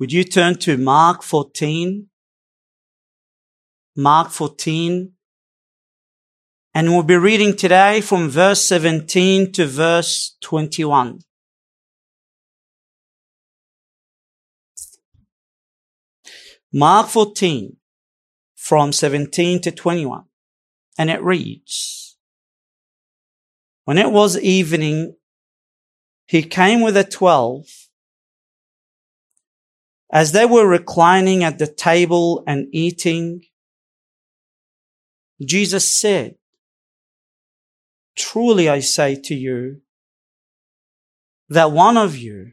Would you turn to Mark 14? Mark 14. And we'll be reading today from verse 17 to verse 21. Mark 14 from 17 to 21. And it reads, When it was evening, he came with the twelve. As they were reclining at the table and eating, Jesus said, Truly I say to you that one of you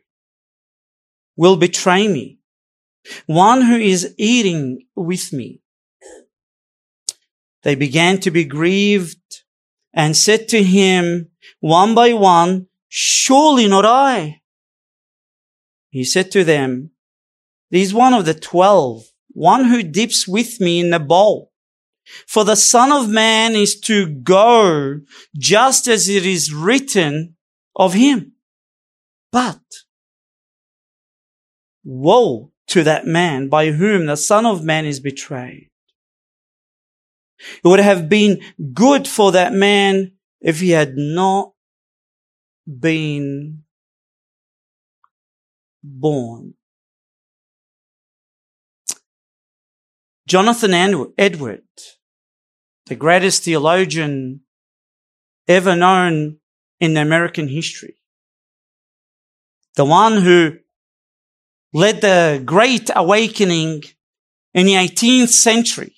will betray me, one who is eating with me. They began to be grieved and said to him one by one, Surely not I. He said to them, There's one of the twelve, one who dips with me in the bowl. For the Son of Man is to go just as it is written of him. But woe to that man by whom the Son of Man is betrayed. It would have been good for that man if he had not been born. Jonathan Edward, the greatest theologian ever known in American history, the one who led the Great Awakening in the 18th century,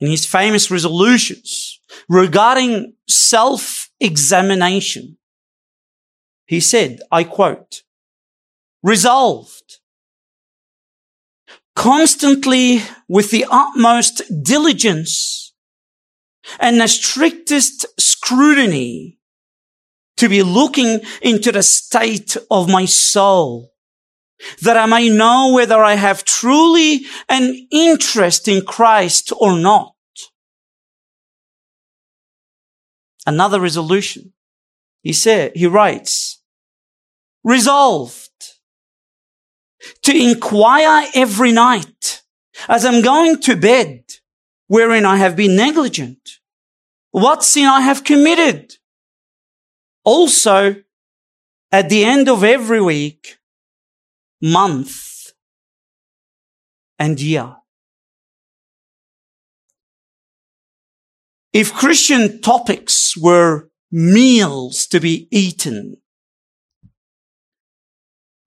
in his famous resolutions regarding self-examination. He said, I quote, resolved constantly with the utmost diligence and the strictest scrutiny to be looking into the state of my soul that I may know whether I have truly an interest in Christ or not. Another resolution. He said, he writes, resolved to inquire every night as I'm going to bed wherein I have been negligent, what sin I have committed. Also, at the end of every week, month, and year. If Christian topics were meals to be eaten,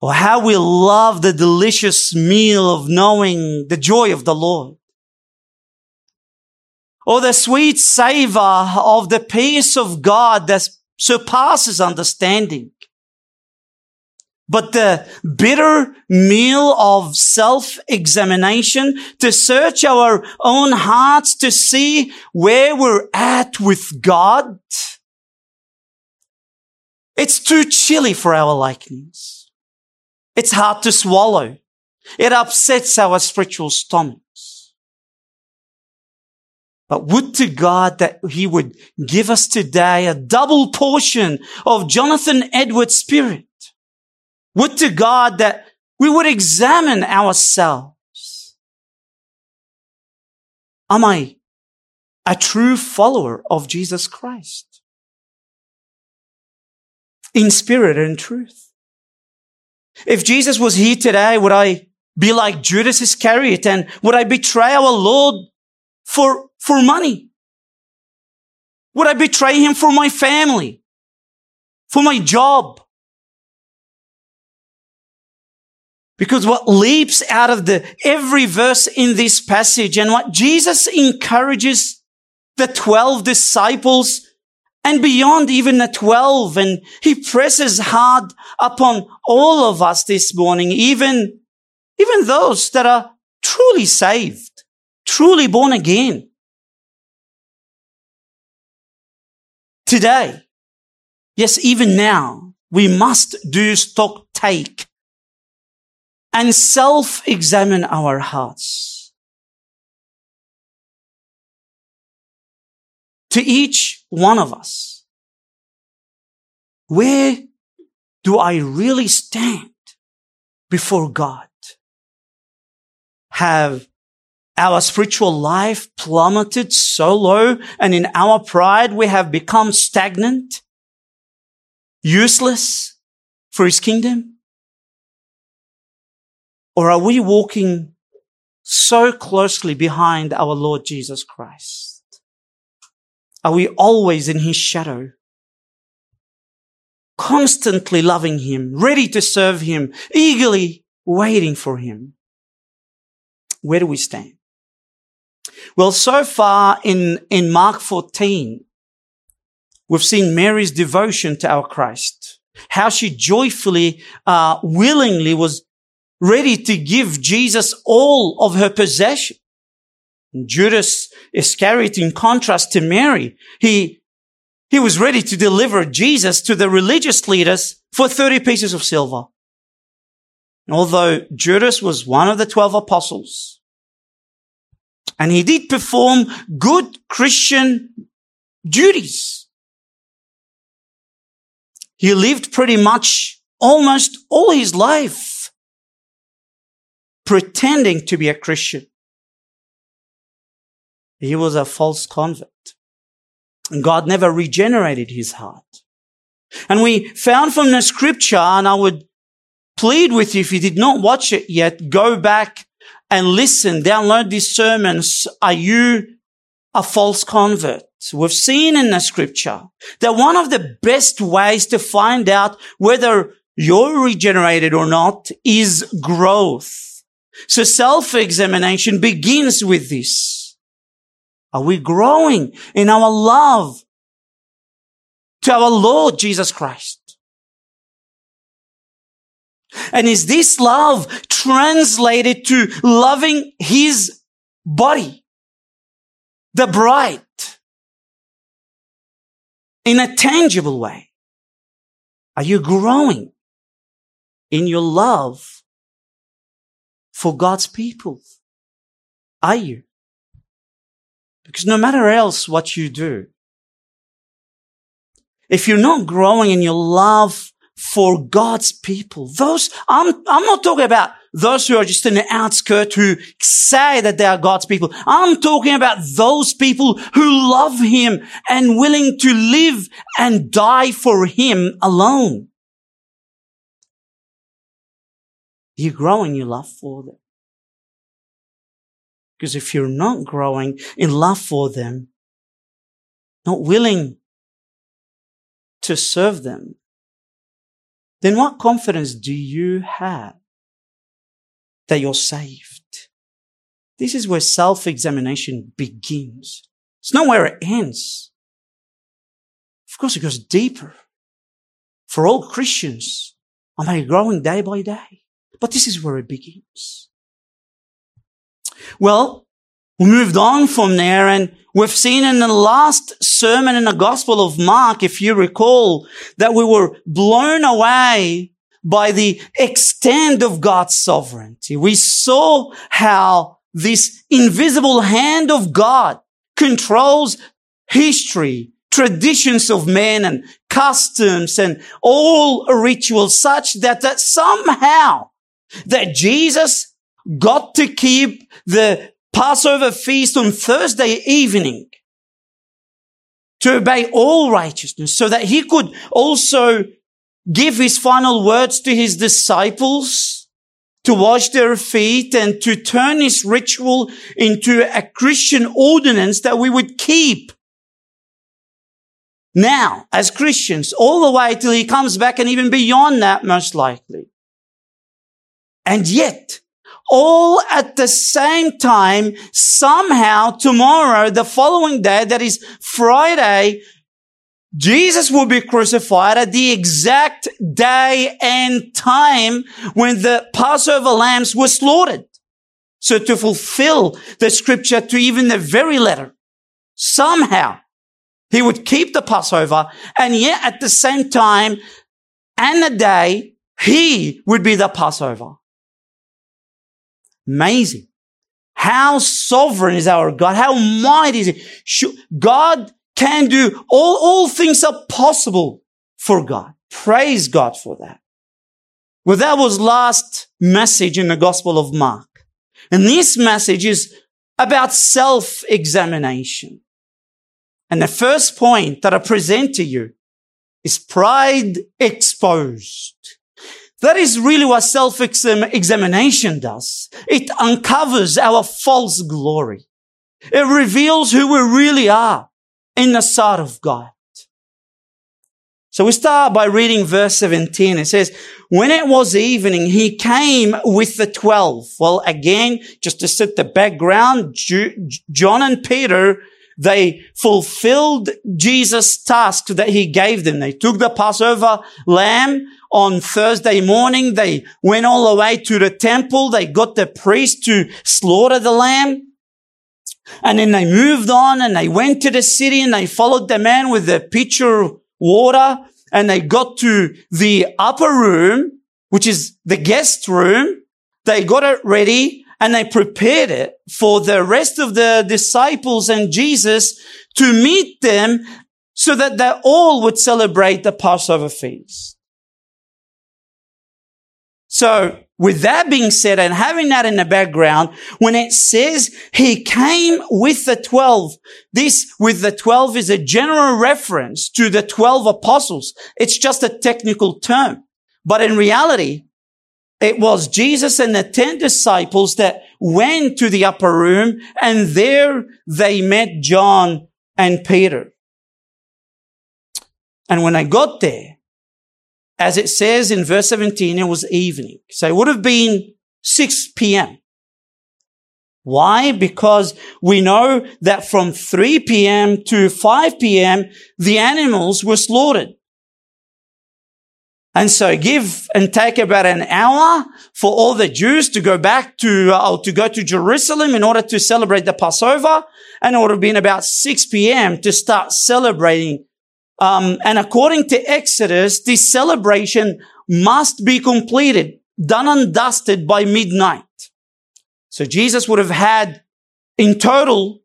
or how we love the delicious meal of knowing the joy of the Lord, or the sweet savor of the peace of God that surpasses understanding, but the bitter meal of self-examination to search our own hearts to see where we're at with God. It's too chilly for our likings. It's hard to swallow. It upsets our spiritual stomachs. But would to God that He would give us today a double portion of Jonathan Edwards' spirit would to God that we would examine ourselves. Am I a true follower of Jesus Christ? In spirit and truth. If Jesus was here today, would I be like Judas Iscariot and would I betray our Lord for, for money? Would I betray him for my family? For my job? Because what leaps out of the every verse in this passage and what Jesus encourages the 12 disciples and beyond even the 12 and he presses hard upon all of us this morning, even, even those that are truly saved, truly born again. Today, yes, even now, we must do stock take and self-examine our hearts. To each one of us, where do I really stand before God? Have our spiritual life plummeted so low and in our pride we have become stagnant, useless for his kingdom? Or are we walking so closely behind our Lord Jesus Christ? Are we always in his shadow? Constantly loving him, ready to serve him, eagerly waiting for him? Where do we stand? Well, so far in, in Mark 14, we've seen Mary's devotion to our Christ, how she joyfully, uh, willingly was ready to give Jesus all of her possession. Judas Iscariot, in contrast to Mary, he, he was ready to deliver Jesus to the religious leaders for 30 pieces of silver. Although Judas was one of the 12 apostles, and he did perform good Christian duties. He lived pretty much almost all his life pretending to be a Christian. He was a false convert. And God never regenerated his heart. And we found from the scripture, and I would plead with you, if you did not watch it yet, go back and listen, download these sermons. Are you a false convert? We've seen in the scripture that one of the best ways to find out whether you're regenerated or not is growth. So self-examination begins with this. Are we growing in our love to our Lord Jesus Christ? And is this love translated to loving his body, the bride, in a tangible way? Are you growing in your love for God's people? Are you? Because no matter else what you do, if you're not growing in your love for God's people. Those, I'm, I'm not talking about those who are just in the outskirts who say that they are God's people. I'm talking about those people who love Him and willing to live and die for Him alone. You're growing your love for them. Because if you're not growing in love for them, not willing to serve them, then what confidence do you have that you're saved? This is where self-examination begins. It's not where it ends. Of course, it goes deeper. For all Christians, am I growing day by day? But this is where it begins. Well, we moved on from there and we've seen in the last sermon in the Gospel of Mark, if you recall, that we were blown away by the extent of God's sovereignty. We saw how this invisible hand of God controls history, traditions of men and customs and all rituals such that, that somehow that Jesus got to keep the Passover feast on Thursday evening to obey all righteousness so that he could also give his final words to his disciples to wash their feet and to turn his ritual into a Christian ordinance that we would keep now as Christians all the way till he comes back and even beyond that most likely. And yet all at the same time, somehow tomorrow, the following day, that is Friday, Jesus will be crucified at the exact day and time when the Passover lambs were slaughtered. So to fulfill the scripture to even the very letter, somehow he would keep the Passover and yet at the same time and the day, he would be the Passover. Amazing. How sovereign is our God? How mighty is he? God can do all, all things are possible for God. Praise God for that. Well, that was last message in the Gospel of Mark. And this message is about self-examination. And the first point that I present to you is pride exposed. That is really what self-examination does. It uncovers our false glory. It reveals who we really are in the sight of God. So we start by reading verse 17. It says, when it was evening, he came with the 12. Well, again, just to set the background, John and Peter, they fulfilled Jesus' task that he gave them. They took the Passover lamb on Thursday morning. They went all the way to the temple. They got the priest to slaughter the lamb. And then they moved on and they went to the city and they followed the man with the pitcher of water and they got to the upper room, which is the guest room. They got it ready and they prepared it for the rest of the disciples and Jesus to meet them so that they all would celebrate the Passover feast. So with that being said and having that in the background, when it says he came with the 12, this with the 12 is a general reference to the 12 apostles. It's just a technical term. But in reality, it was Jesus and the 10 disciples that went to the upper room and there they met John and Peter. And when I got there, as it says in verse 17, it was evening. So it would have been 6 p.m. Why? Because we know that from 3 p.m. to 5 p.m., the animals were slaughtered. And so give and take about an hour for all the Jews to go back to, uh, to go to Jerusalem in order to celebrate the Passover. And it would have been about 6 p.m. to start celebrating um, and according to Exodus, this celebration must be completed, done and dusted by midnight. So Jesus would have had in total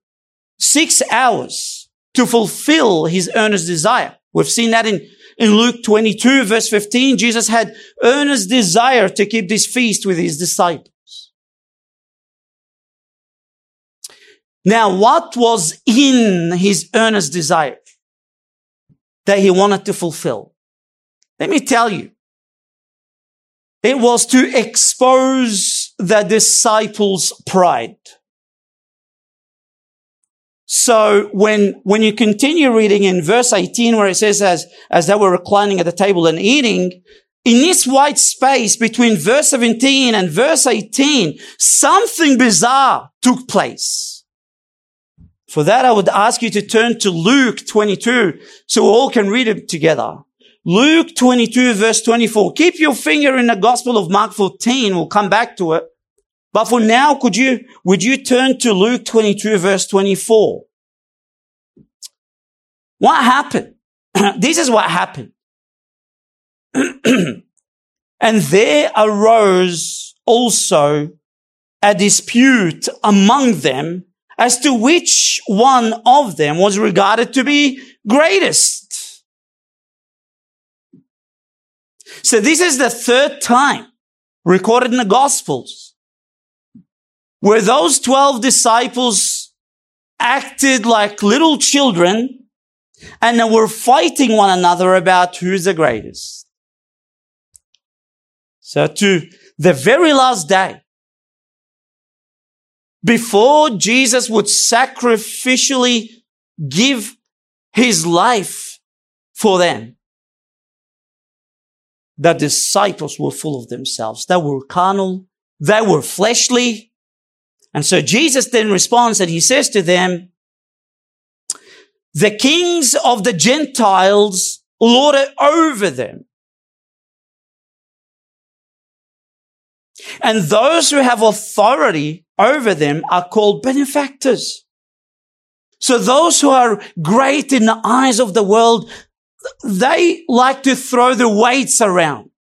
six hours to fulfill his earnest desire. We've seen that in, in Luke 22 verse 15. Jesus had earnest desire to keep this feast with his disciples. Now, what was in his earnest desire? that he wanted to fulfill. Let me tell you, it was to expose the disciples' pride. So when, when you continue reading in verse 18 where it says as, as they were reclining at the table and eating, in this white space between verse 17 and verse 18, something bizarre took place. For that, I would ask you to turn to Luke 22 so we all can read it together. Luke 22 verse 24. Keep your finger in the Gospel of Mark 14. We'll come back to it. But for now, could you, would you turn to Luke 22 verse 24? What happened? this is what happened. and there arose also a dispute among them as to which one of them was regarded to be greatest. So this is the third time recorded in the Gospels where those 12 disciples acted like little children and they were fighting one another about who's the greatest. So to the very last day, before Jesus would sacrificially give his life for them. The disciples were full of themselves. They were carnal. They were fleshly. And so Jesus then responds and he says to them, the kings of the Gentiles lord it over them. And those who have authority over them are called benefactors. So those who are great in the eyes of the world, they like to throw the weights around.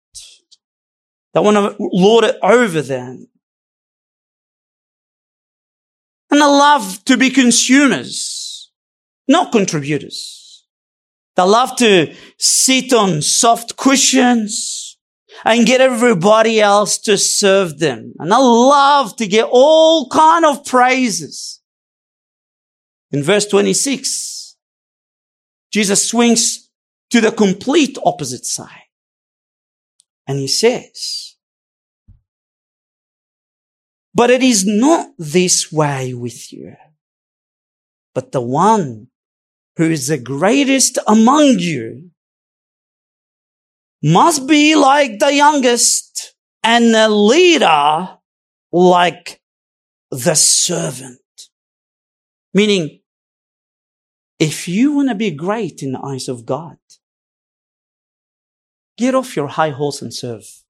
They want to lord it over them. And they love to be consumers, not contributors. They love to sit on soft cushions and get everybody else to serve them. And I love to get all kind of praises. In verse 26, Jesus swings to the complete opposite side. And he says, but it is not this way with you, but the one who is the greatest among you must be like the youngest and the leader like the servant. Meaning, if you want to be great in the eyes of God, get off your high horse and serve.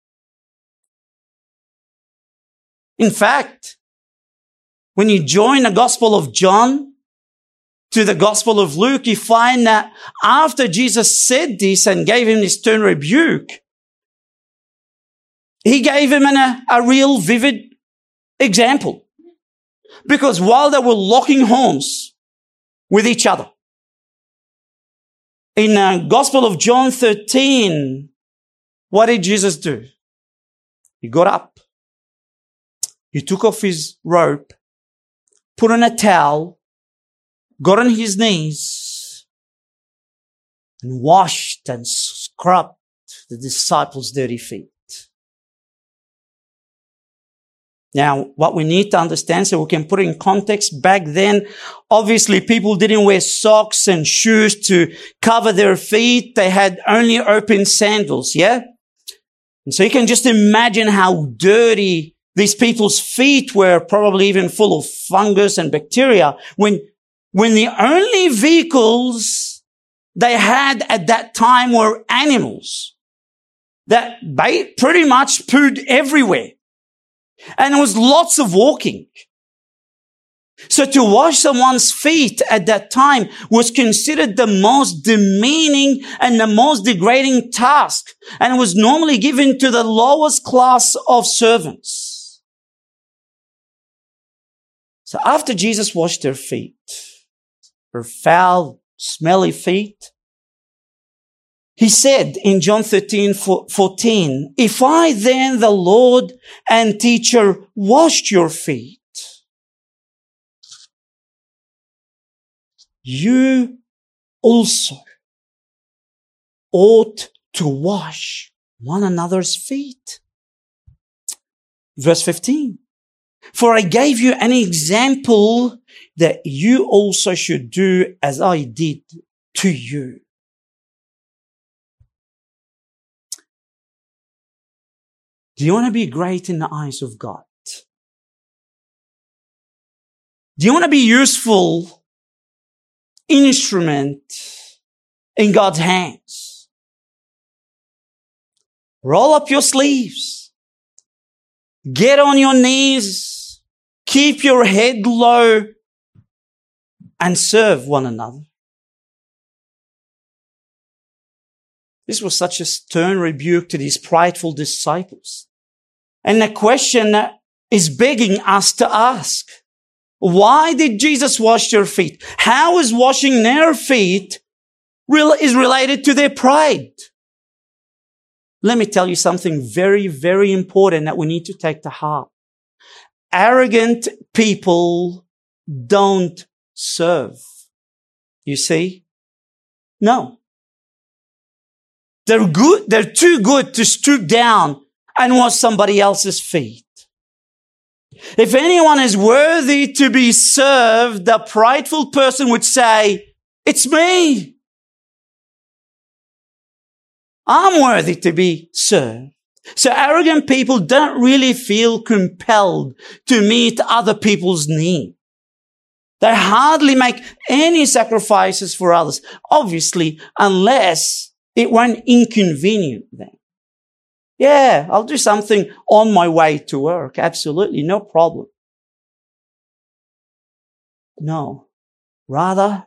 In fact, when you join the Gospel of John, to the Gospel of Luke, you find that after Jesus said this and gave him this stern rebuke, he gave him an, a, a real vivid example. Because while they were locking horns with each other, in the Gospel of John 13, what did Jesus do? He got up. He took off his robe, put on a towel, got on his knees and washed and scrubbed the disciples' dirty feet. Now, what we need to understand so we can put it in context back then, obviously people didn't wear socks and shoes to cover their feet. They had only open sandals. Yeah. And so you can just imagine how dirty these people's feet were probably even full of fungus and bacteria when when the only vehicles they had at that time were animals that bait pretty much pooed everywhere. And it was lots of walking. So to wash someone's feet at that time was considered the most demeaning and the most degrading task. And was normally given to the lowest class of servants. So after Jesus washed their feet, her foul, smelly feet. He said in John 13, 14, if I then, the Lord and teacher, washed your feet, you also ought to wash one another's feet. Verse 15. For I gave you an example that you also should do as I did to you. Do you want to be great in the eyes of God? Do you want to be useful instrument in God's hands? Roll up your sleeves. Get on your knees. Keep your head low and serve one another. This was such a stern rebuke to these prideful disciples. And the question is begging us to ask, why did Jesus wash their feet? How is washing their feet is related to their pride? Let me tell you something very, very important that we need to take to heart. Arrogant people don't serve. You see? No. They're good. They're too good to stoop down and wash somebody else's feet. If anyone is worthy to be served, the prideful person would say, it's me. I'm worthy to be served. So arrogant people don't really feel compelled to meet other people's needs. They hardly make any sacrifices for others, obviously, unless it won't inconvenience them. Yeah, I'll do something on my way to work. Absolutely, no problem. No. Rather,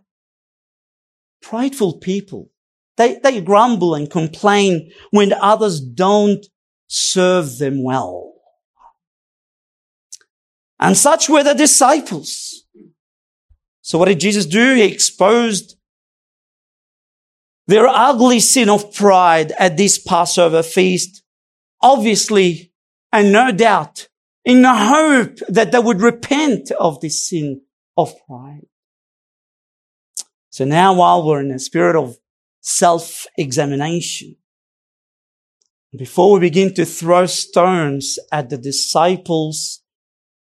prideful people, they, they grumble and complain when others don't serve them well. And such were the disciples. So what did Jesus do? He exposed their ugly sin of pride at this Passover feast obviously, and no doubt, in the hope that they would repent of this sin of pride. So now while we're in a spirit of self-examination, before we begin to throw stones at the disciples,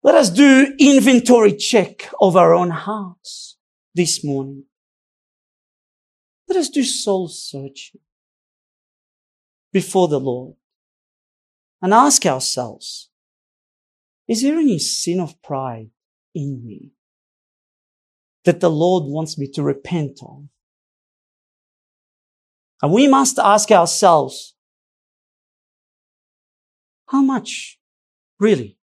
let us do inventory check of our own hearts this morning. Let us do soul searching before the Lord and ask ourselves, is there any sin of pride in me that the Lord wants me to repent of? And we must ask ourselves, how much really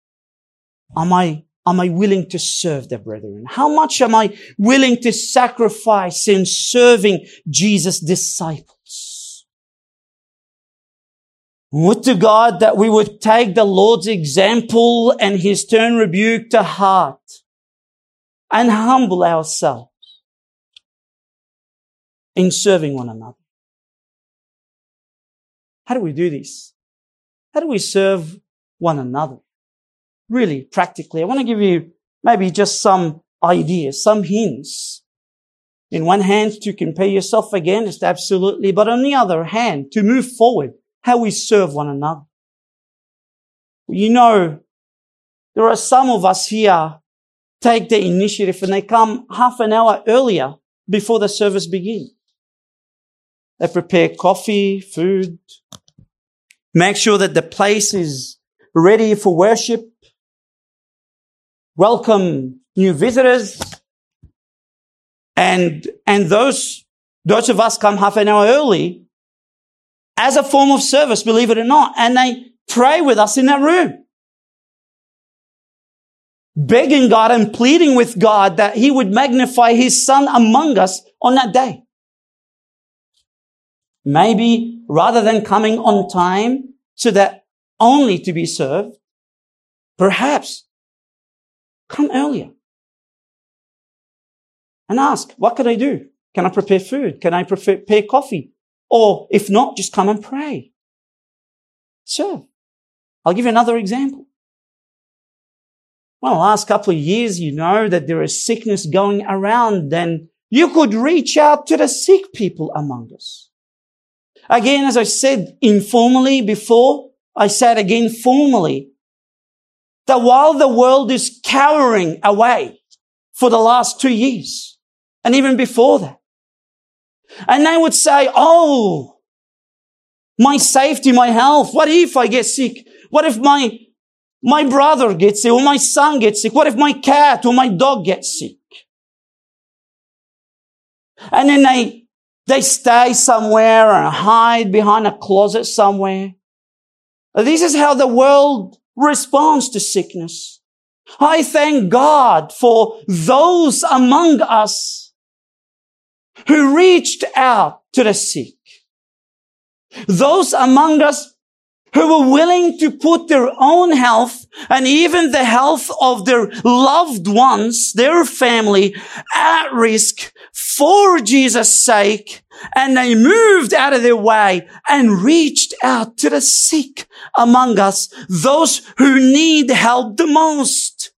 am I, am I willing to serve the brethren? How much am I willing to sacrifice in serving Jesus' disciples? Would to God that we would take the Lord's example and his stern rebuke to heart and humble ourselves in serving one another. How do we do this? How do we serve one another? Really, practically, I want to give you maybe just some ideas, some hints. In one hand, to compare yourself against, absolutely. But on the other hand, to move forward, how we serve one another. You know, there are some of us here take the initiative and they come half an hour earlier before the service begins. They prepare coffee, food, Make sure that the place is ready for worship. Welcome new visitors. And, and those, those of us come half an hour early as a form of service, believe it or not. And they pray with us in that room. Begging God and pleading with God that he would magnify his son among us on that day. Maybe rather than coming on time so that only to be served, perhaps come earlier and ask, what can I do? Can I prepare food? Can I prepare coffee? Or if not, just come and pray. Serve. I'll give you another example. Well, last couple of years, you know that there is sickness going around, then you could reach out to the sick people among us. Again, as I said informally before, I said again formally, that while the world is cowering away for the last two years, and even before that, and they would say, Oh, my safety, my health. What if I get sick? What if my, my brother gets sick or my son gets sick? What if my cat or my dog gets sick? And then they they stay somewhere and hide behind a closet somewhere. This is how the world responds to sickness. I thank God for those among us who reached out to the sick. Those among us who were willing to put their own health and even the health of their loved ones, their family at risk for Jesus' sake. And they moved out of their way and reached out to the sick among us, those who need help the most.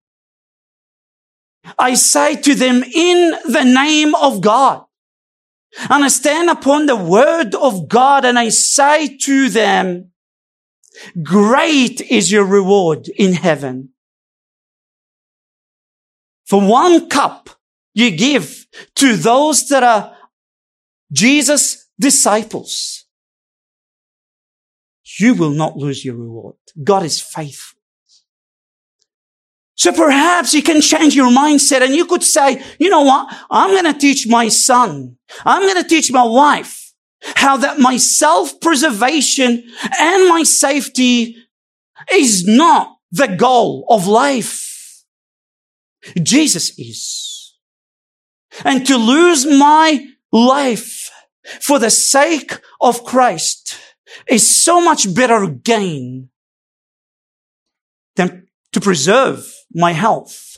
I say to them in the name of God, and I stand upon the word of God and I say to them, great is your reward in heaven. For one cup you give to those that are Jesus' disciples, you will not lose your reward. God is faithful. So perhaps you can change your mindset and you could say, you know what? I'm going to teach my son. I'm going to teach my wife how that my self-preservation and my safety is not the goal of life. Jesus is. And to lose my life for the sake of Christ is so much better gain than to preserve my health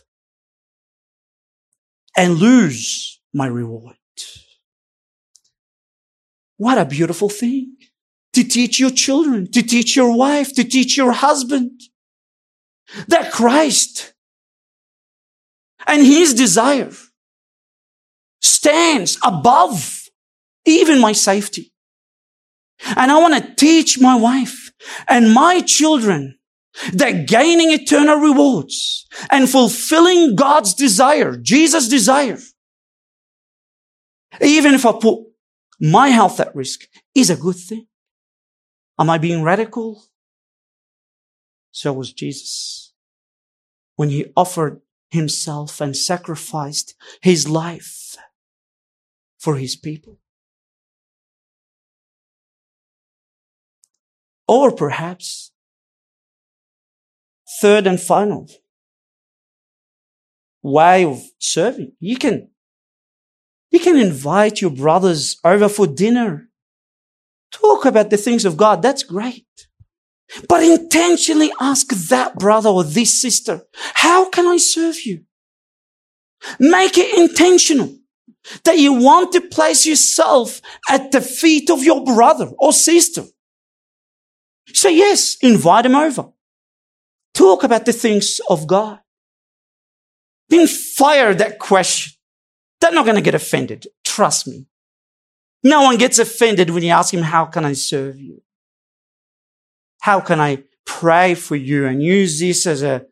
and lose my reward. What a beautiful thing. to teach your children, to teach your wife, to teach your husband that Christ and his desire stands above even my safety. And I want to teach my wife and my children that gaining eternal rewards and fulfilling God's desire, Jesus' desire, even if I put my health at risk, is a good thing. Am I being radical? So was Jesus. When he offered himself and sacrificed his life for his people. Or perhaps, third and final way of serving. You can, you can invite your brothers over for dinner. Talk about the things of God. That's great. But intentionally ask that brother or this sister, how can I serve you? Make it intentional that you want to place yourself at the feet of your brother or sister. Say yes, invite him over. Talk about the things of God. Then fire that question. They're not going to get offended. Trust me. No one gets offended when you ask him, how can I serve you? How can I pray for you and use this as a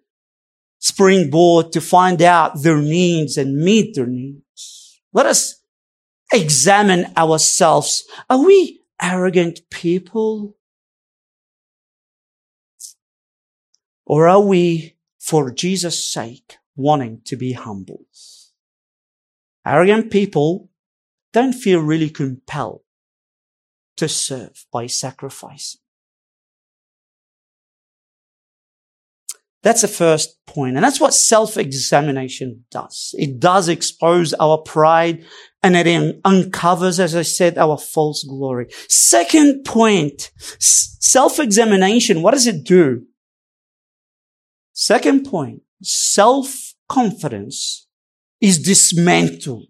springboard to find out their needs and meet their needs? Let us examine ourselves. Are we arrogant people? Or are we, for Jesus' sake, wanting to be humble? Arrogant people don't feel really compelled to serve by sacrifice. That's the first point. And that's what self-examination does. It does expose our pride and it uncovers, as I said, our false glory. Second point, self-examination. What does it do? Second point, self-confidence is dismantled.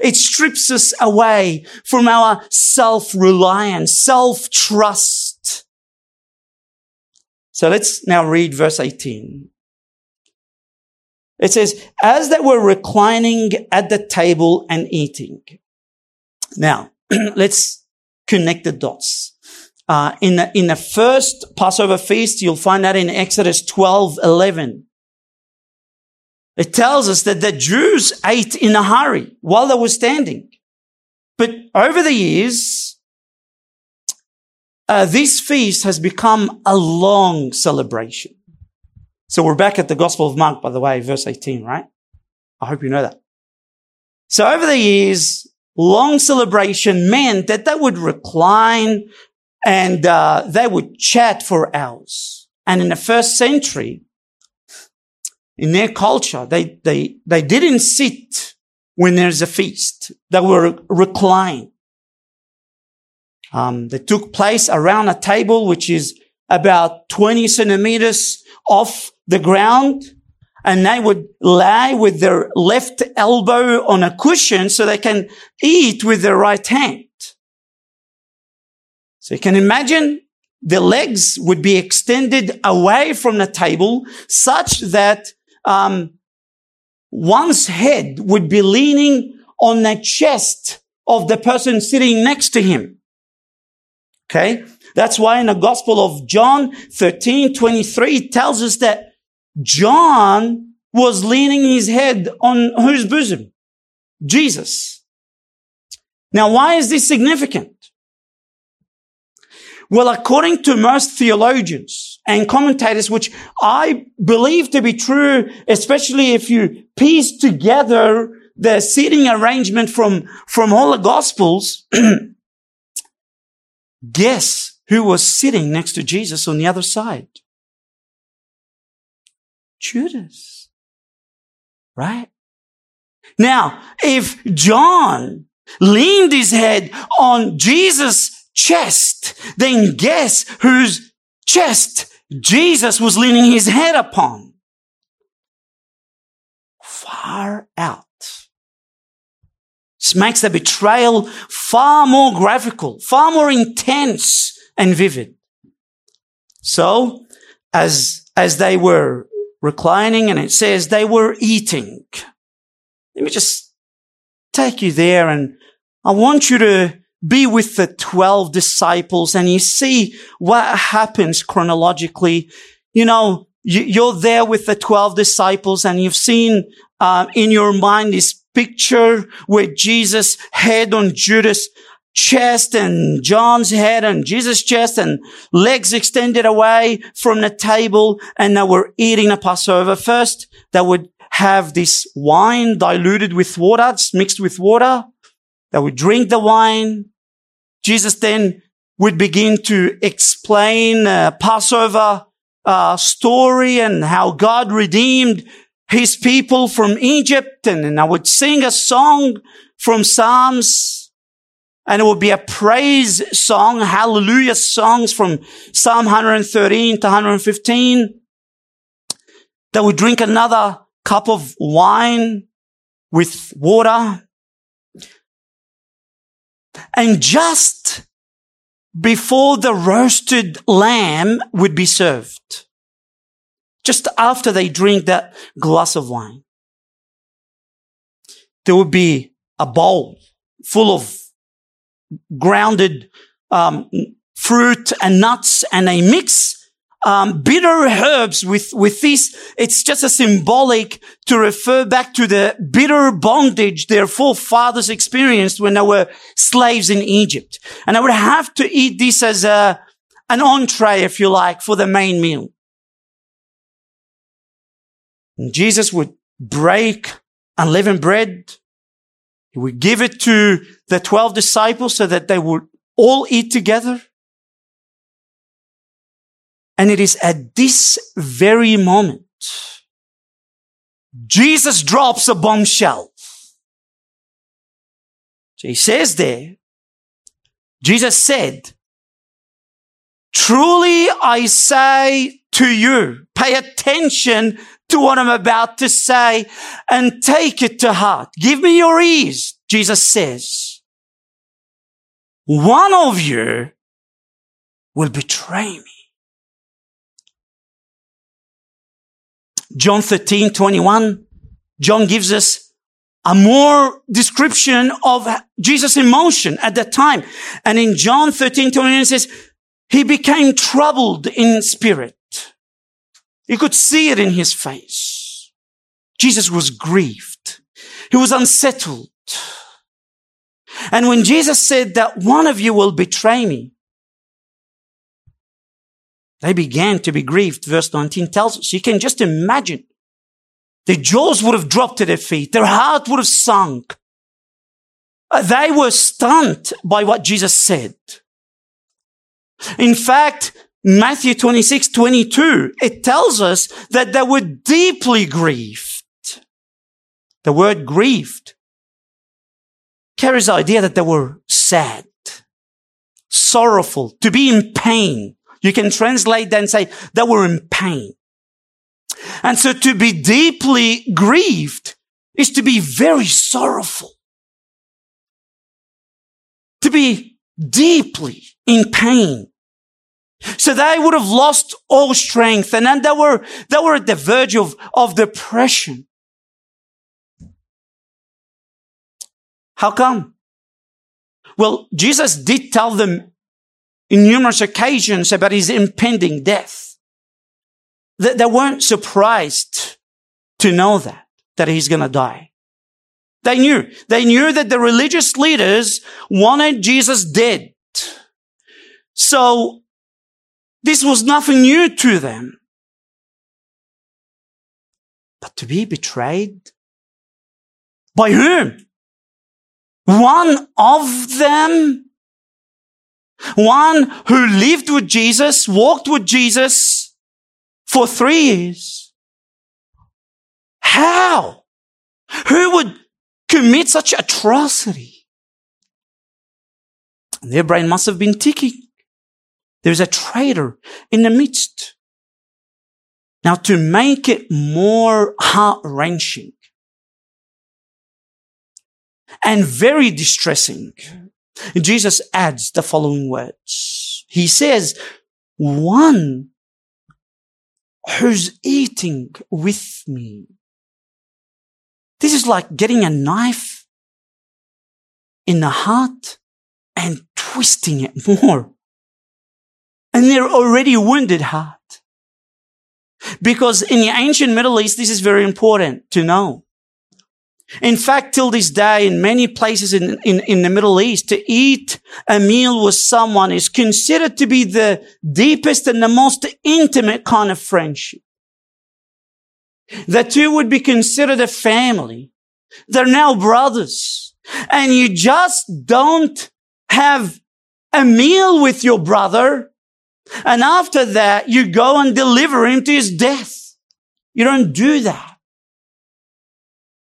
It strips us away from our self-reliance, self-trust. So let's now read verse 18. It says, as they were reclining at the table and eating. Now, let's connect the dots. Uh, in the, in the first Passover feast, you'll find that in Exodus 12, 11. It tells us that the Jews ate in a hurry while they were standing. But over the years, uh, this feast has become a long celebration. So we're back at the Gospel of Mark, by the way, verse 18, right? I hope you know that. So over the years, long celebration meant that they would recline and uh, they would chat for hours. And in the first century, in their culture, they, they, they didn't sit when there's a feast. They were reclined. Um, they took place around a table which is about 20 centimeters off the ground and they would lie with their left elbow on a cushion so they can eat with their right hand. So you can imagine the legs would be extended away from the table such that um, one's head would be leaning on the chest of the person sitting next to him. Okay. That's why in the gospel of John 13, 23, it tells us that John was leaning his head on whose bosom? Jesus. Now, why is this significant? Well, according to most theologians and commentators, which I believe to be true, especially if you piece together the seating arrangement from, from all the gospels, Guess who was sitting next to Jesus on the other side? Judas. Right? Now, if John leaned his head on Jesus' chest, then guess whose chest Jesus was leaning his head upon? Far out. This makes the betrayal far more graphical, far more intense and vivid. So, as, as they were reclining and it says they were eating. Let me just take you there and I want you to be with the 12 disciples and you see what happens chronologically. You know, you're there with the 12 disciples and you've seen uh, in your mind this picture where Jesus head on Judas chest and John's head and Jesus' chest and legs extended away from the table and they were eating the Passover. First, they would have this wine diluted with water, it's mixed with water. They would drink the wine. Jesus then would begin to explain a Passover uh, story and how God redeemed his people from Egypt. And, and I would sing a song from Psalms and it would be a praise song, hallelujah songs from Psalm 113 to 115. They would drink another cup of wine with water. And just before the roasted lamb would be served. Just after they drink that glass of wine. There would be a bowl full of grounded um, fruit and nuts and they mix um, bitter herbs with with this. It's just a symbolic to refer back to the bitter bondage their forefathers experienced when they were slaves in Egypt, and I would have to eat this as a an entree, if you like, for the main meal. And Jesus would break unleavened bread. He would give it to the 12 disciples so that they would all eat together. And it is at this very moment, Jesus drops a bombshell. So he says there, Jesus said, truly I say to you, pay attention to what I'm about to say and take it to heart. Give me your ears, Jesus says. One of you will betray me. John 13, 21, John gives us a more description of Jesus' emotion at that time. And in John 13, 21, it says, he became troubled in spirit. You could see it in his face. Jesus was grieved. He was unsettled. And when Jesus said that one of you will betray me, they began to be grieved. Verse 19 tells us. You can just imagine. Their jaws would have dropped to their feet. Their heart would have sunk. Uh, they were stunned by what Jesus said. In fact, Matthew 26, 22, it tells us that they were deeply grieved. The word grieved carries the idea that they were sad, sorrowful, to be in pain. You can translate that and say they were in pain. And so to be deeply grieved is to be very sorrowful. To be deeply in pain. So they would have lost all strength and then they were, they were at the verge of, of depression. How come? Well, Jesus did tell them in numerous occasions about his impending death. They weren't surprised to know that, that he's going to die. They knew. They knew that the religious leaders wanted Jesus dead. So this was nothing new to them. But to be betrayed? By whom? One of them one who lived with Jesus, walked with Jesus for three years. How? Who would commit such atrocity? Their brain must have been ticking. There's a traitor in the midst. Now, to make it more heart wrenching, and very distressing. Jesus adds the following words. He says, one who's eating with me. This is like getting a knife in the heart and twisting it more. And they're already wounded heart. Because in the ancient Middle East, this is very important to know. In fact, till this day, in many places in, in, in, the Middle East, to eat a meal with someone is considered to be the deepest and the most intimate kind of friendship. The two would be considered a family. They're now brothers. And you just don't have a meal with your brother. And after that, you go and deliver him to his death. You don't do that.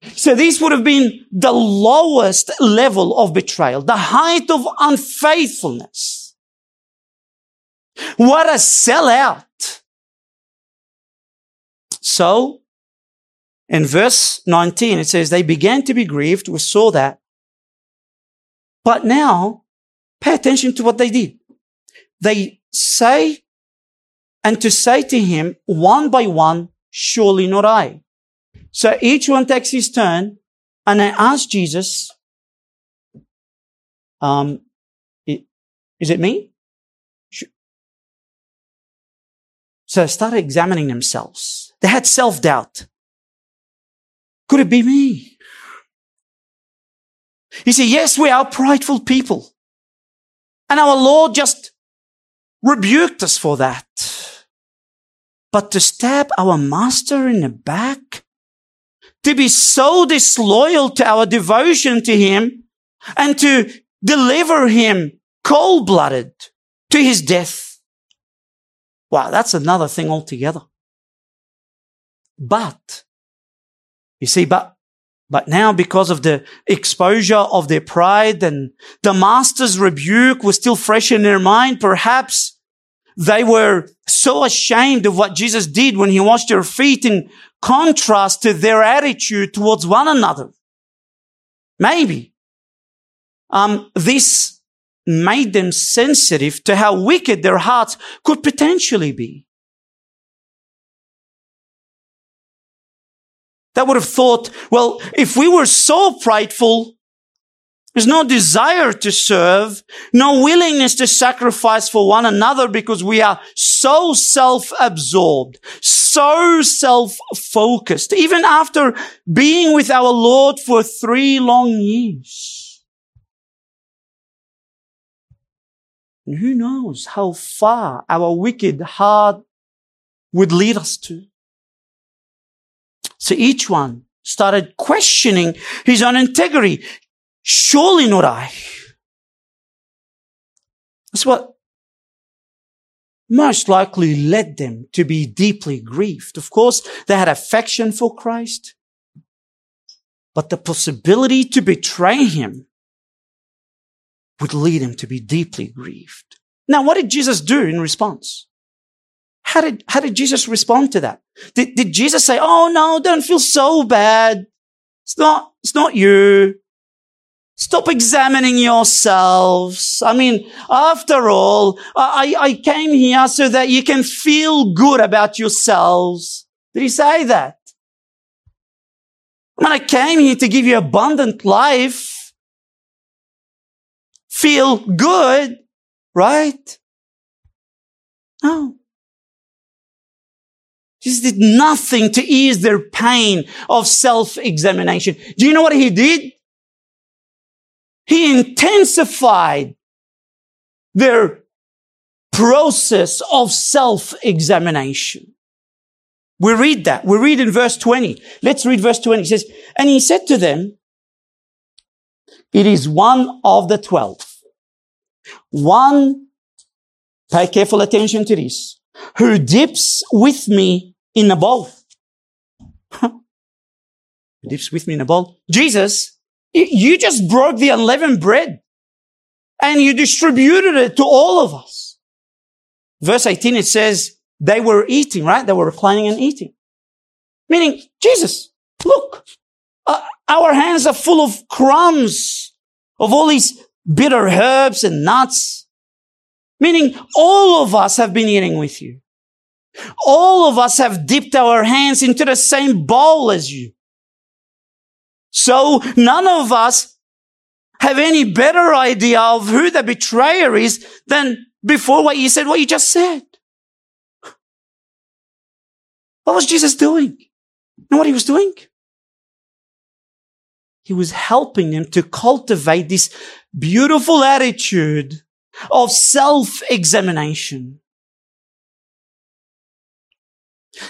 So this would have been the lowest level of betrayal, the height of unfaithfulness. What a sellout. So, in verse 19, it says, they began to be grieved. We saw that. But now, pay attention to what they did. They say, and to say to him, one by one, surely not I. So each one takes his turn and they ask Jesus, um, is it me? So they started examining themselves. They had self-doubt. Could it be me? You see, yes, we are prideful people. And our Lord just rebuked us for that. But to stab our master in the back to be so disloyal to our devotion to him and to deliver him cold blooded to his death. Wow, that's another thing altogether. But, you see, but, but now because of the exposure of their pride and the master's rebuke was still fresh in their mind, perhaps they were so ashamed of what Jesus did when he washed their feet in contrast to their attitude towards one another. Maybe. Um, this made them sensitive to how wicked their hearts could potentially be. They would have thought, well, if we were so prideful, there's no desire to serve, no willingness to sacrifice for one another because we are so self-absorbed, so self-focused, even after being with our Lord for three long years. And who knows how far our wicked heart would lead us to. So each one started questioning his own integrity. Surely not I. That's what most likely led them to be deeply grieved. Of course, they had affection for Christ, but the possibility to betray him would lead him to be deeply grieved. Now, what did Jesus do in response? How did, how did Jesus respond to that? Did, did Jesus say, Oh no, don't feel so bad. It's not, it's not you. Stop examining yourselves. I mean, after all, I, I came here so that you can feel good about yourselves. Did he say that? I mean, I came here to give you abundant life. Feel good, right? No. Jesus did nothing to ease their pain of self-examination. Do you know what he did? He intensified their process of self-examination. We read that. We read in verse 20. Let's read verse 20. It says, and he said to them, it is one of the twelve. One, pay careful attention to this, who dips with me in a bowl. dips with me in a bowl. Jesus you just broke the unleavened bread and you distributed it to all of us. Verse 18, it says they were eating, right? They were reclining and eating. Meaning, Jesus, look, uh, our hands are full of crumbs of all these bitter herbs and nuts. Meaning all of us have been eating with you. All of us have dipped our hands into the same bowl as you. So none of us have any better idea of who the betrayer is than before what you said, what you just said. What was Jesus doing? You know what he was doing? He was helping them to cultivate this beautiful attitude of self-examination.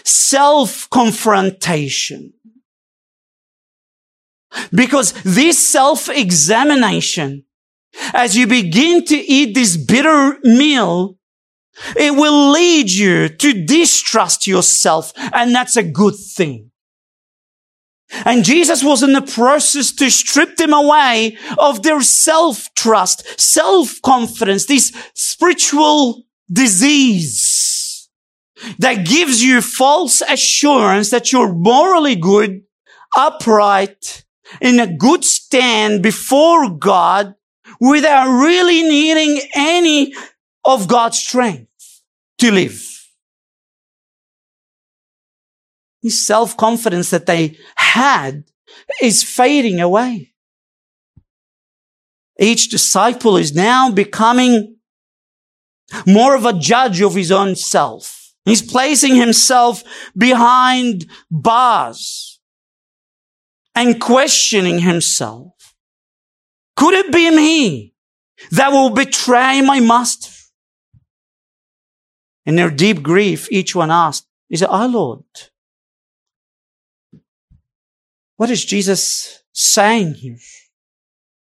Self-confrontation. Because this self-examination, as you begin to eat this bitter meal, it will lead you to distrust yourself, and that's a good thing. And Jesus was in the process to strip them away of their self-trust, self-confidence, this spiritual disease that gives you false assurance that you're morally good, upright, in a good stand before God without really needing any of God's strength to live. This self-confidence that they had is fading away. Each disciple is now becoming more of a judge of his own self. He's placing himself behind bars and questioning himself. Could it be me that will betray my master? In their deep grief, each one asked, Is it our Lord? What is Jesus saying here?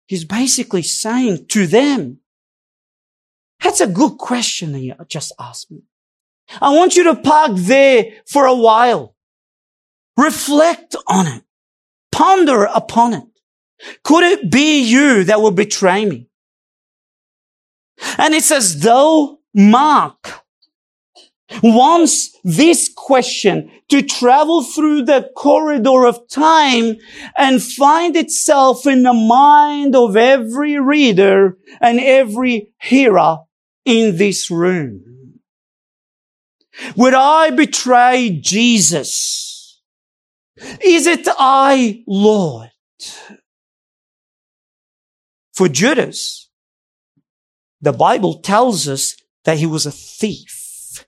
He's basically saying to them, that's a good question that you just asked me. I want you to park there for a while. Reflect on it. Ponder upon it. Could it be you that will betray me? And it's as though Mark wants this question to travel through the corridor of time and find itself in the mind of every reader and every hearer in this room. Would I betray Jesus? Is it I, Lord? For Judas, the Bible tells us that he was a thief.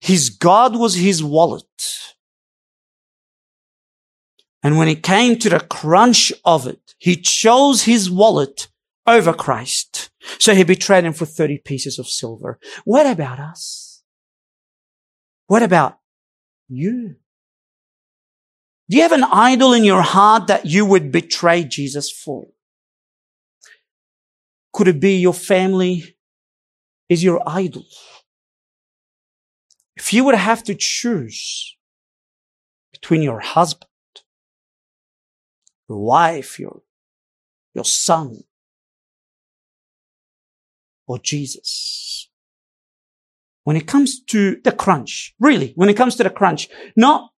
His God was his wallet. And when it came to the crunch of it, he chose his wallet over Christ. So he betrayed him for 30 pieces of silver. What about us? What about you? Do you have an idol in your heart that you would betray Jesus for? Could it be your family is your idol? If you would have to choose between your husband, your wife, your, your son, or Jesus, when it comes to the crunch, really, when it comes to the crunch, not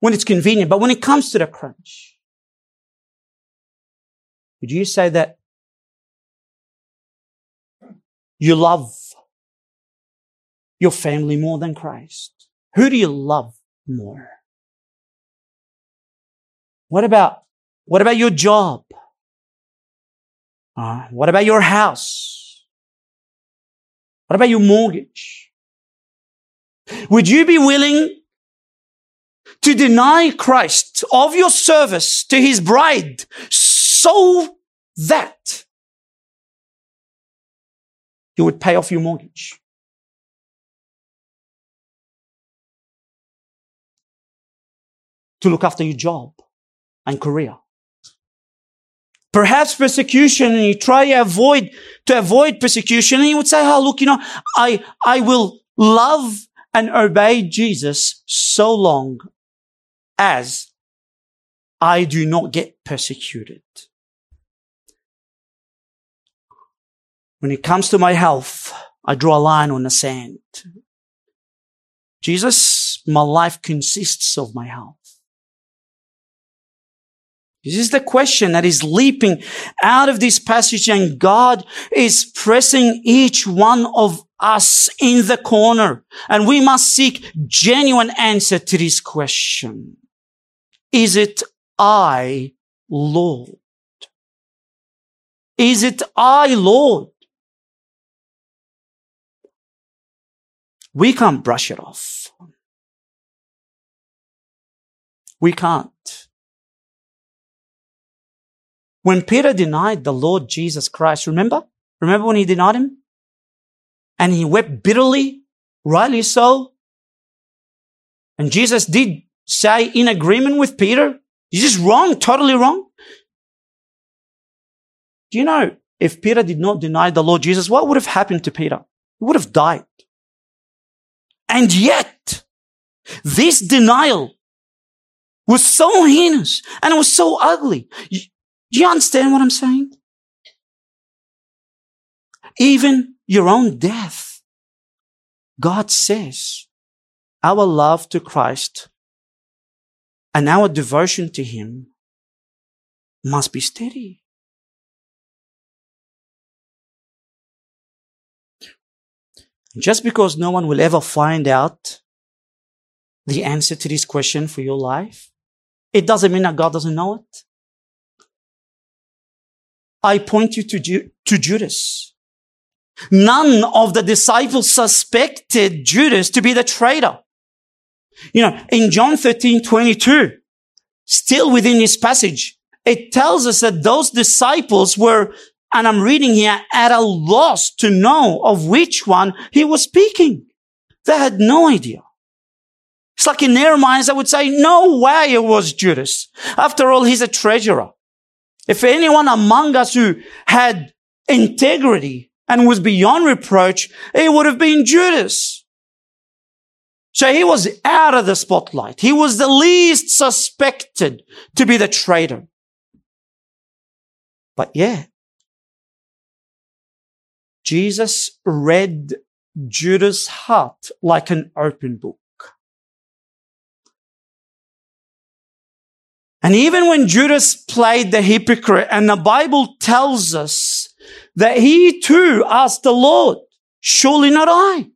when it's convenient, but when it comes to the crunch, would you say that you love your family more than Christ? Who do you love more? What about, what about your job? Uh, what about your house? What about your mortgage? Would you be willing to deny Christ of your service to his bride so that you would pay off your mortgage? to look after your job and career. Perhaps persecution and you try to avoid, to avoid persecution and you would say, oh, look, you know, I, I will love and obey Jesus so long as I do not get persecuted. When it comes to my health, I draw a line on the sand. Jesus, my life consists of my health. This is the question that is leaping out of this passage and God is pressing each one of us in the corner and we must seek genuine answer to this question. Is it I, Lord? Is it I, Lord? We can't brush it off. We can't. When Peter denied the Lord Jesus Christ, remember? Remember when he denied him? And he wept bitterly, rightly so. And Jesus did say in agreement with Peter, Is this wrong, totally wrong. Do you know if Peter did not deny the Lord Jesus, what would have happened to Peter? He would have died. And yet, this denial was so heinous and it was so ugly. Do you understand what I'm saying? Even your own death. God says our love to Christ and our devotion to Him must be steady. Just because no one will ever find out the answer to this question for your life, it doesn't mean that God doesn't know it. I point you to, Ju- to Judas. None of the disciples suspected Judas to be the traitor. You know, in John 13, 22, still within this passage, it tells us that those disciples were, and I'm reading here, at a loss to know of which one he was speaking. They had no idea. It's like in their minds, I would say, no way it was Judas. After all, he's a treasurer. If anyone among us who had integrity and was beyond reproach, it would have been Judas. So he was out of the spotlight. He was the least suspected to be the traitor. But yeah, Jesus read Judas' heart like an open book. And even when Judas played the hypocrite, and the Bible tells us that he too asked the Lord, surely not I.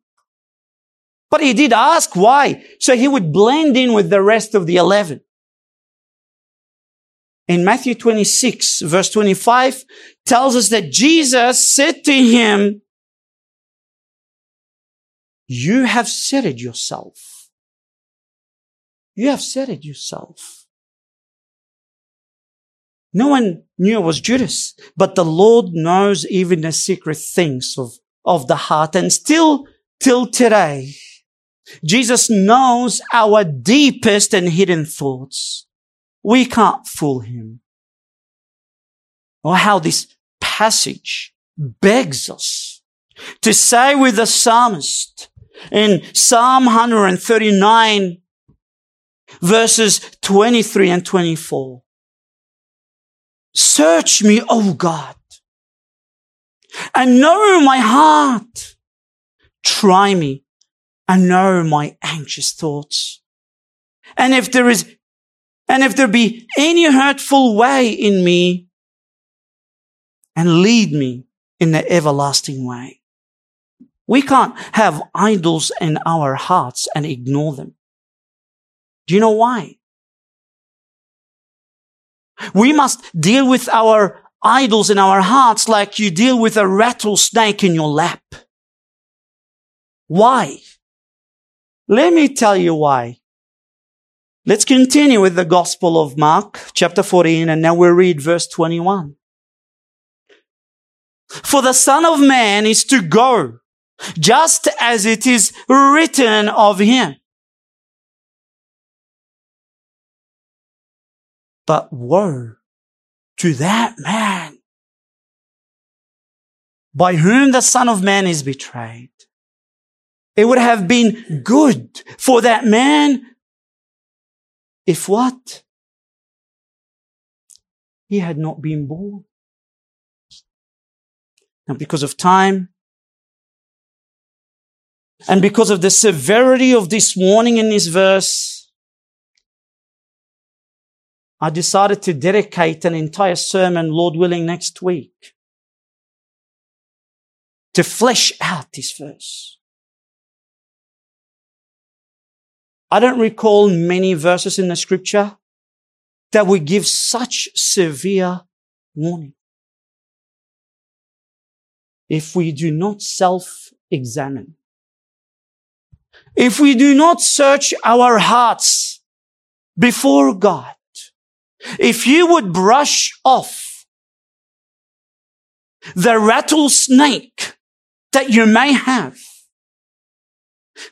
But he did ask why, so he would blend in with the rest of the eleven. In Matthew 26 verse 25 tells us that Jesus said to him, you have said it yourself. You have said it yourself. No one knew it was Judas, but the Lord knows even the secret things of, of the heart. And still till today, Jesus knows our deepest and hidden thoughts. We can't fool him. Or how this passage begs us to say with the psalmist in Psalm 139 verses 23 and 24. Search me, O God, and know my heart. Try me and know my anxious thoughts. And if there is, and if there be any hurtful way in me, and lead me in the everlasting way. We can't have idols in our hearts and ignore them. Do you know why? We must deal with our idols in our hearts like you deal with a rattlesnake in your lap. Why? Let me tell you why. Let's continue with the Gospel of Mark, chapter 14, and now we'll read verse 21. For the Son of Man is to go, just as it is written of him. But woe to that man by whom the Son of Man is betrayed. It would have been good for that man if what? He had not been born. Now, because of time and because of the severity of this warning in this verse, I decided to dedicate an entire sermon, Lord willing, next week to flesh out this verse. I don't recall many verses in the scripture that would give such severe warning. If we do not self-examine, if we do not search our hearts before God, if you would brush off the rattlesnake that you may have,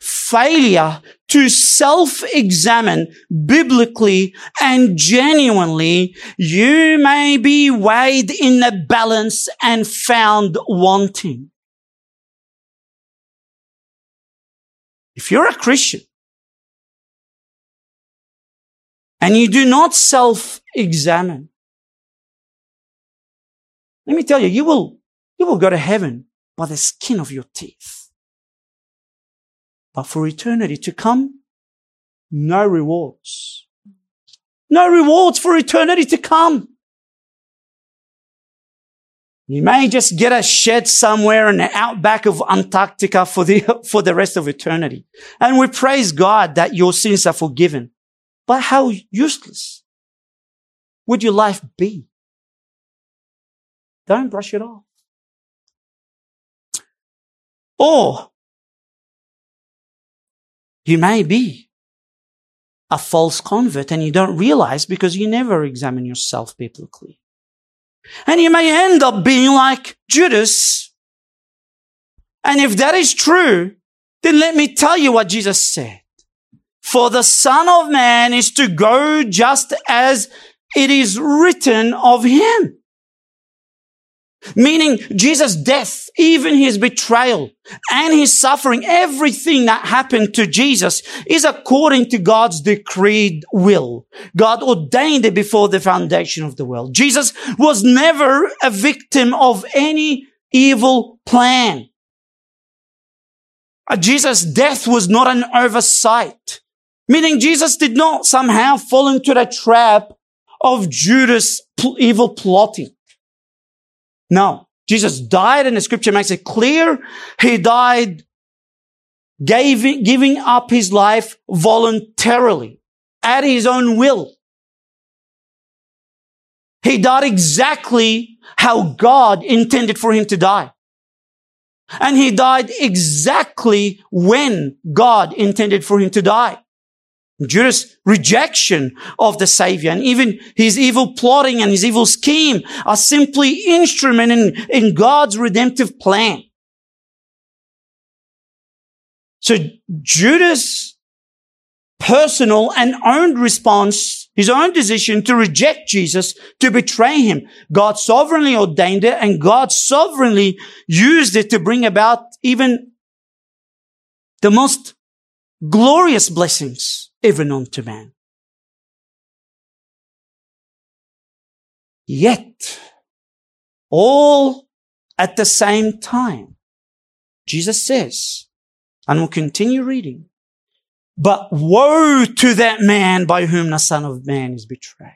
failure to self-examine biblically and genuinely, you may be weighed in the balance and found wanting. If you're a Christian and you do not self-examine, let me tell you, you will, you will go to heaven by the skin of your teeth. But for eternity to come, no rewards. No rewards for eternity to come. You may just get a shed somewhere in the outback of Antarctica for the, for the rest of eternity. And we praise God that your sins are forgiven. But how useless would your life be? Don't brush it off. Or you may be a false convert and you don't realize because you never examine yourself biblically. And you may end up being like Judas. And if that is true, then let me tell you what Jesus said. For the son of man is to go just as it is written of him. Meaning Jesus' death, even his betrayal and his suffering, everything that happened to Jesus is according to God's decreed will. God ordained it before the foundation of the world. Jesus was never a victim of any evil plan. Uh, Jesus' death was not an oversight, meaning Jesus did not somehow fall into the trap of Judas' evil plotting. No. Jesus died and the scripture makes it clear. He died gave, giving up his life voluntarily at his own will. He died exactly how God intended for him to die. And he died exactly when God intended for him to die. Judas' rejection of the Savior and even his evil plotting and his evil scheme are simply instrument in, in God's redemptive plan. So Judas' personal and own response, his own decision to reject Jesus, to betray him, God sovereignly ordained it and God sovereignly used it to bring about even the most glorious blessings ever known to man. Yet, all at the same time, Jesus says, and we'll continue reading, but woe to that man by whom the Son of Man is betrayed.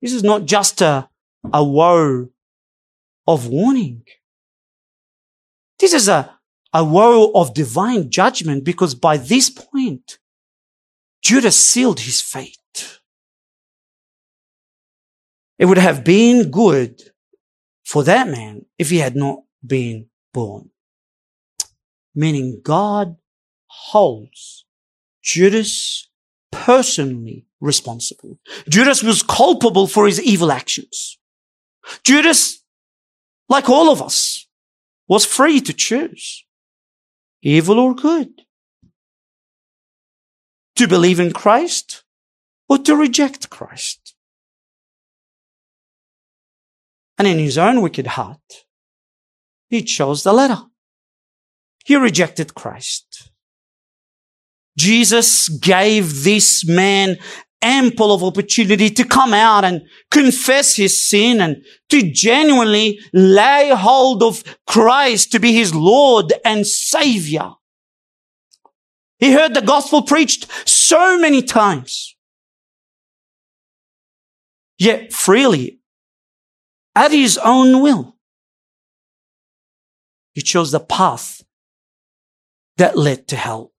This is not just a, a woe of warning. This is a, a woe of divine judgment because by this point, Judas sealed his fate. It would have been good for that man if he had not been born. Meaning God holds Judas personally responsible. Judas was culpable for his evil actions. Judas, like all of us, was free to choose evil or good. To believe in Christ or to reject Christ. And in his own wicked heart, he chose the latter. He rejected Christ. Jesus gave this man ample of opportunity to come out and confess his sin and to genuinely lay hold of Christ to be his Lord and Savior. He heard the gospel preached so many times. yet freely, at his own will. He chose the path that led to hell.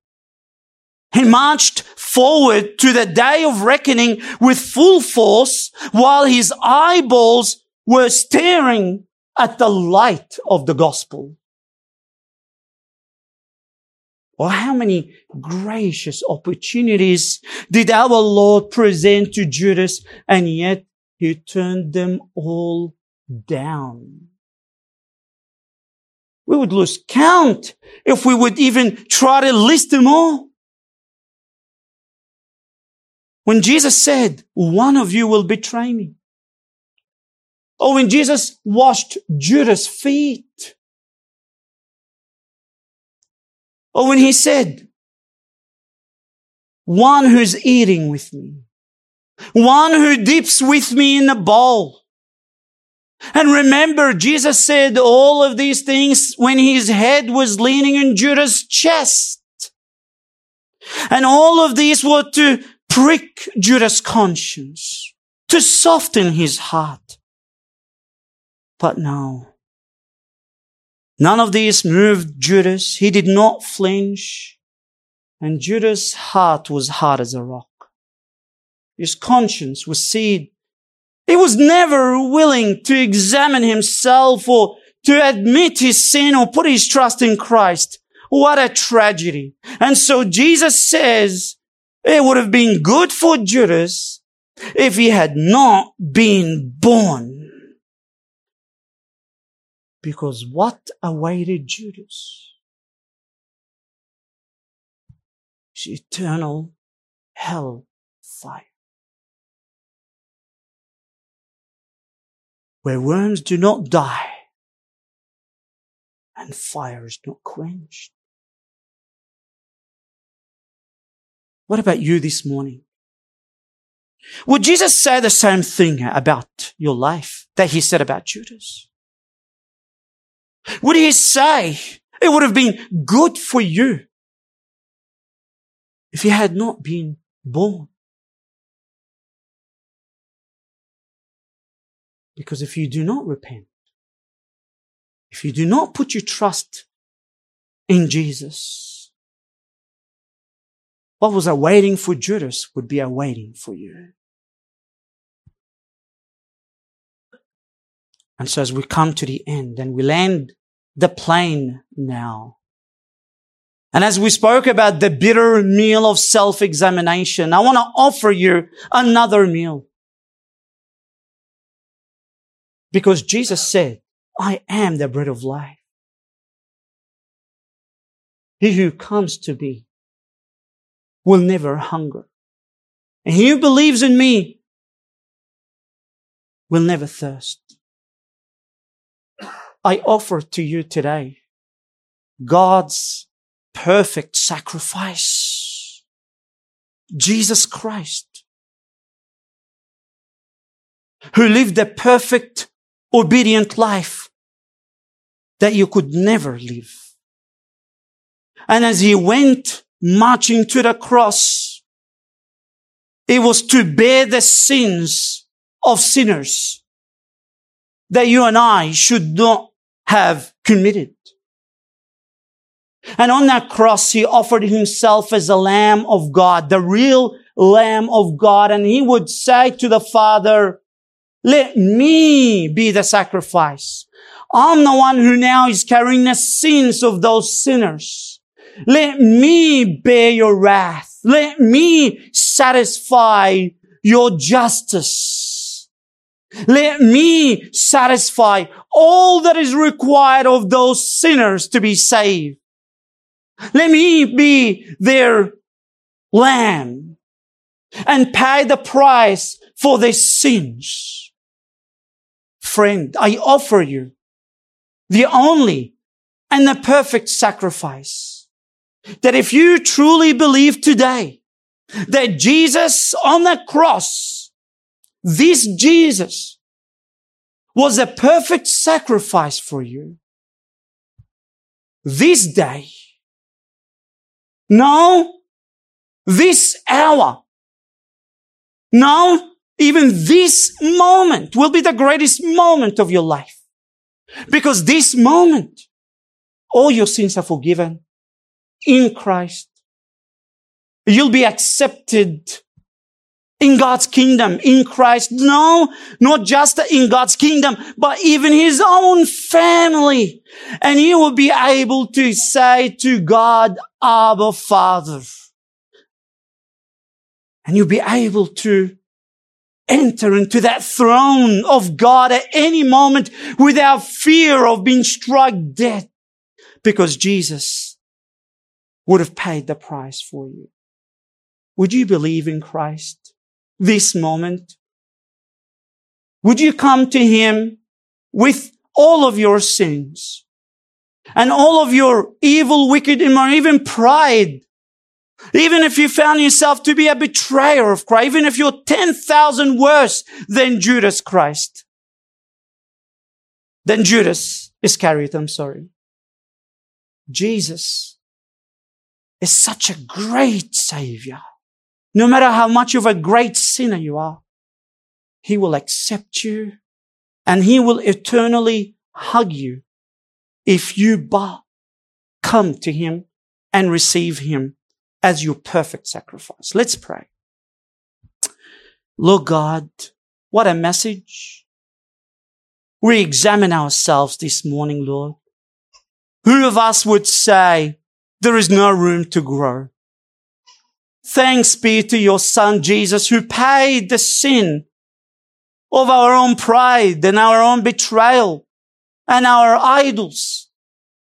He marched forward to the day of reckoning with full force while his eyeballs were staring at the light of the gospel. Or how many gracious opportunities did our Lord present to Judas and yet he turned them all down. We would lose count if we would even try to list them all. When Jesus said, one of you will betray me. Or when Jesus washed Judas' feet. Or when he said, one who's eating with me. One who dips with me in the bowl. And remember, Jesus said all of these things when his head was leaning in Judas' chest. And all of these were to prick Judas' conscience, to soften his heart. But no. None of these moved Judas. He did not flinch. And Judas' heart was hard as a rock. His conscience was seared. He was never willing to examine himself or to admit his sin or put his trust in Christ. What a tragedy. And so Jesus says it would have been good for Judas if he had not been born. Because what awaited Judas? Is eternal hell fire. Where worms do not die and fire is not quenched. What about you this morning? Would Jesus say the same thing about your life that he said about Judas? Would he say it would have been good for you if you had not been born? Because if you do not repent, if you do not put your trust in Jesus, what was awaiting for Judas would be awaiting for you. And so as we come to the end and we land the plane now. And as we spoke about the bitter meal of self-examination, I want to offer you another meal. Because Jesus said, I am the bread of life. He who comes to me will never hunger. And he who believes in me will never thirst. I offer to you today God's perfect sacrifice. Jesus Christ, who lived a perfect, obedient life that you could never live. And as he went marching to the cross, it was to bear the sins of sinners that you and I should not have committed. And on that cross, he offered himself as a lamb of God, the real lamb of God. And he would say to the Father, let me be the sacrifice. I'm the one who now is carrying the sins of those sinners. Let me bear your wrath. Let me satisfy your justice. Let me satisfy all that is required of those sinners to be saved. Let me be their lamb and pay the price for their sins. Friend, I offer you the only and the perfect sacrifice that if you truly believe today that Jesus on the cross this Jesus was a perfect sacrifice for you. This day. now, This hour. now, even this moment will be the greatest moment of your life. Because this moment, all your sins are forgiven in Christ. You'll be accepted in God's kingdom, in Christ. No, not just in God's kingdom, but even his own family. And you will be able to say to God, Abba Father. And you'll be able to enter into that throne of God at any moment without fear of being struck dead because Jesus would have paid the price for you. Would you believe in Christ this moment? Would you come to Him with all of your sins and all of your evil, wicked, and even pride even if you found yourself to be a betrayer of Christ, even if you're 10,000 worse than Judas Christ, than Judas Iscariot, I'm sorry. Jesus is such a great savior. No matter how much of a great sinner you are, he will accept you and he will eternally hug you if you but come to him and receive him as your perfect sacrifice. Let's pray. Lord God, what a message. We examine ourselves this morning, Lord. Who of us would say there is no room to grow? Thanks be to your son Jesus who paid the sin of our own pride and our own betrayal and our idols.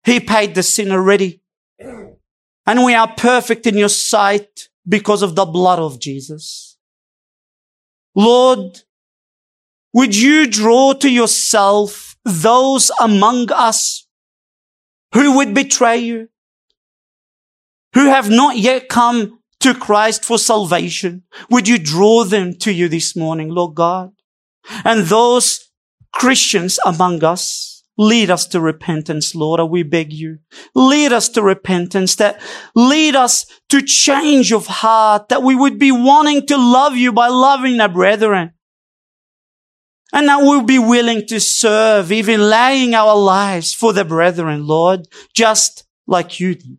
He paid the sin already. And we are perfect in your sight because of the blood of Jesus. Lord, would you draw to yourself those among us who would betray you, who have not yet come to Christ for salvation? Would you draw them to you this morning, Lord God? And those Christians among us Lead us to repentance, Lord, we beg you. Lead us to repentance, that lead us to change of heart, that we would be wanting to love you by loving our brethren. And that we'll be willing to serve, even laying our lives for the brethren, Lord, just like you did.